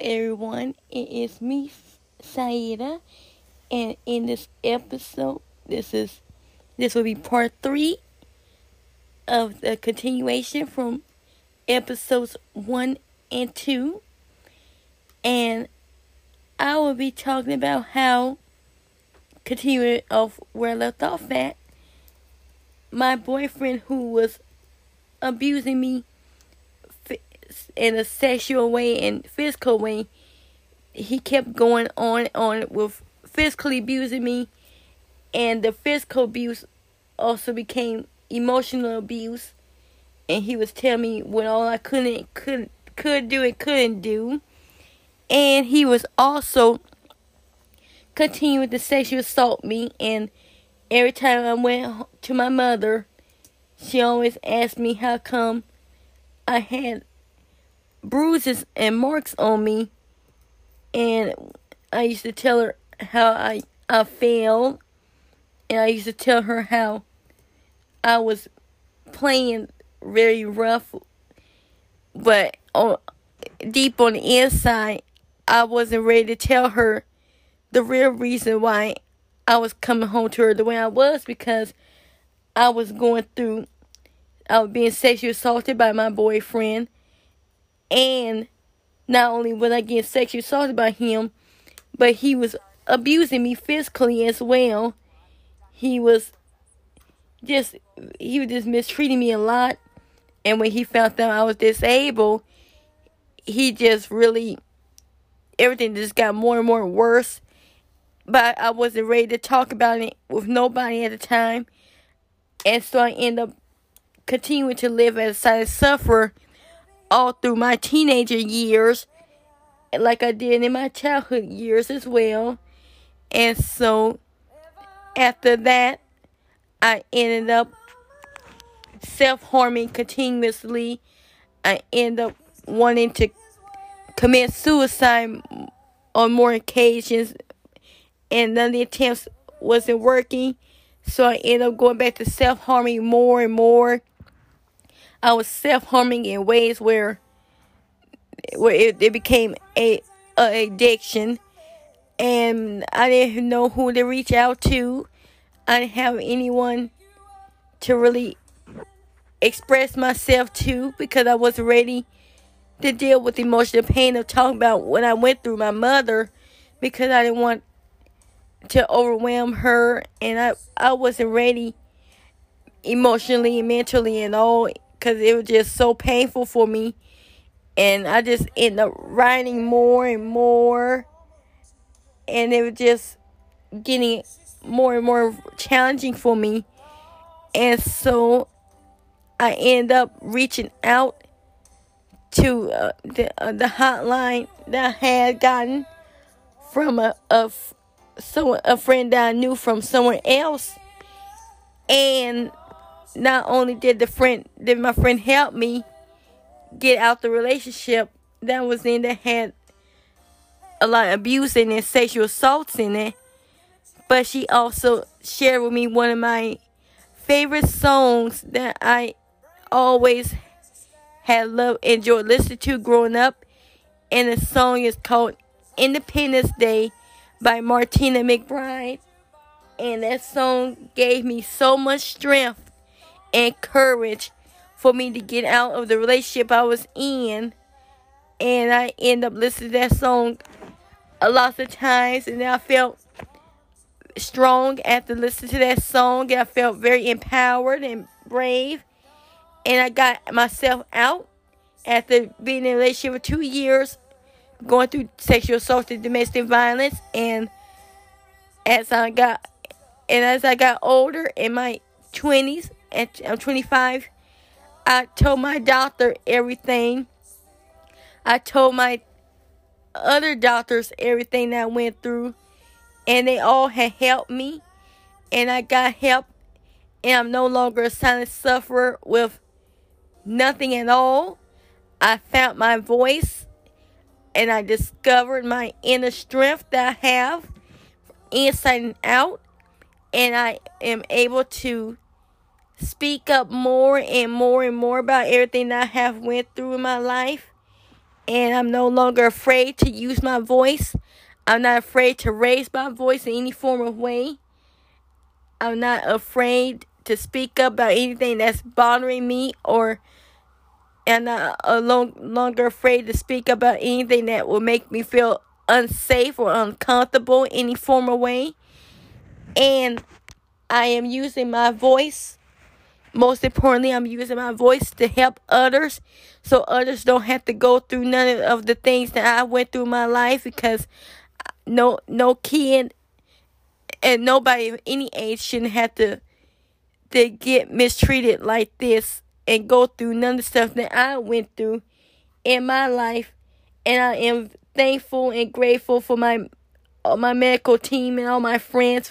everyone. It is me, Saida, and in this episode, this is this will be part three of the continuation from episodes one and two, and I will be talking about how continuing of where I left off at. My boyfriend, who was abusing me in a sexual way and physical way, he kept going on and on with physically abusing me, and the physical abuse also became emotional abuse. And he was telling me what all I couldn't could could do and couldn't do, and he was also continuing to sexually assault me. And every time I went to my mother, she always asked me how come I had bruises and marks on me. And I used to tell her how I, I fell. And I used to tell her how I was playing very rough. But on, deep on the inside, I wasn't ready to tell her the real reason why I was coming home to her the way I was because I was going through, I was being sexually assaulted by my boyfriend and not only was I getting sexually assaulted by him, but he was abusing me physically as well. He was just he was just mistreating me a lot. And when he found out I was disabled, he just really everything just got more and more worse. But I wasn't ready to talk about it with nobody at the time. And so I ended up continuing to live as a silent sufferer all through my teenager years, like I did in my childhood years as well. And so after that, I ended up self harming continuously. I ended up wanting to commit suicide on more occasions, and none of the attempts wasn't working. So I ended up going back to self harming more and more. I was self harming in ways where where it, it became a, a addiction, and I didn't know who to reach out to. I didn't have anyone to really express myself to because I wasn't ready to deal with the emotional pain of talking about what I went through my mother because I didn't want to overwhelm her and I I wasn't ready emotionally and mentally and all because it was just so painful for me. And I just ended up writing more and more. And it was just getting more and more challenging for me. And so I end up reaching out to uh, the, uh, the hotline that I had gotten from a, someone, a friend that I knew from somewhere else. And not only did the friend did my friend help me get out the relationship that was in that had a lot of abuse in it, sexual assaults in it, but she also shared with me one of my favorite songs that I always had loved enjoyed listening to growing up. And the song is called Independence Day by Martina McBride. And that song gave me so much strength and courage for me to get out of the relationship I was in. And I end up listening to that song a lot of times, and I felt strong after listening to that song. I felt very empowered and brave, and I got myself out after being in a relationship for two years, going through sexual assault and domestic violence. And as I got, and as I got older in my twenties, at I'm 25. I told my doctor everything. I told my other doctors everything that I went through, and they all had helped me, and I got help, and I'm no longer a silent sufferer with nothing at all. I found my voice, and I discovered my inner strength that I have inside and out, and I am able to speak up more and more and more about everything I have went through in my life. and I'm no longer afraid to use my voice. I'm not afraid to raise my voice in any form of way. I'm not afraid to speak up about anything that's bothering me or and uh, no longer afraid to speak about anything that will make me feel unsafe or uncomfortable in any form of way. And I am using my voice. Most importantly, I'm using my voice to help others so others don't have to go through none of the things that I went through in my life because no no kid and nobody of any age shouldn't have to to get mistreated like this and go through none of the stuff that I went through in my life. And I am thankful and grateful for my uh, my medical team and all my friends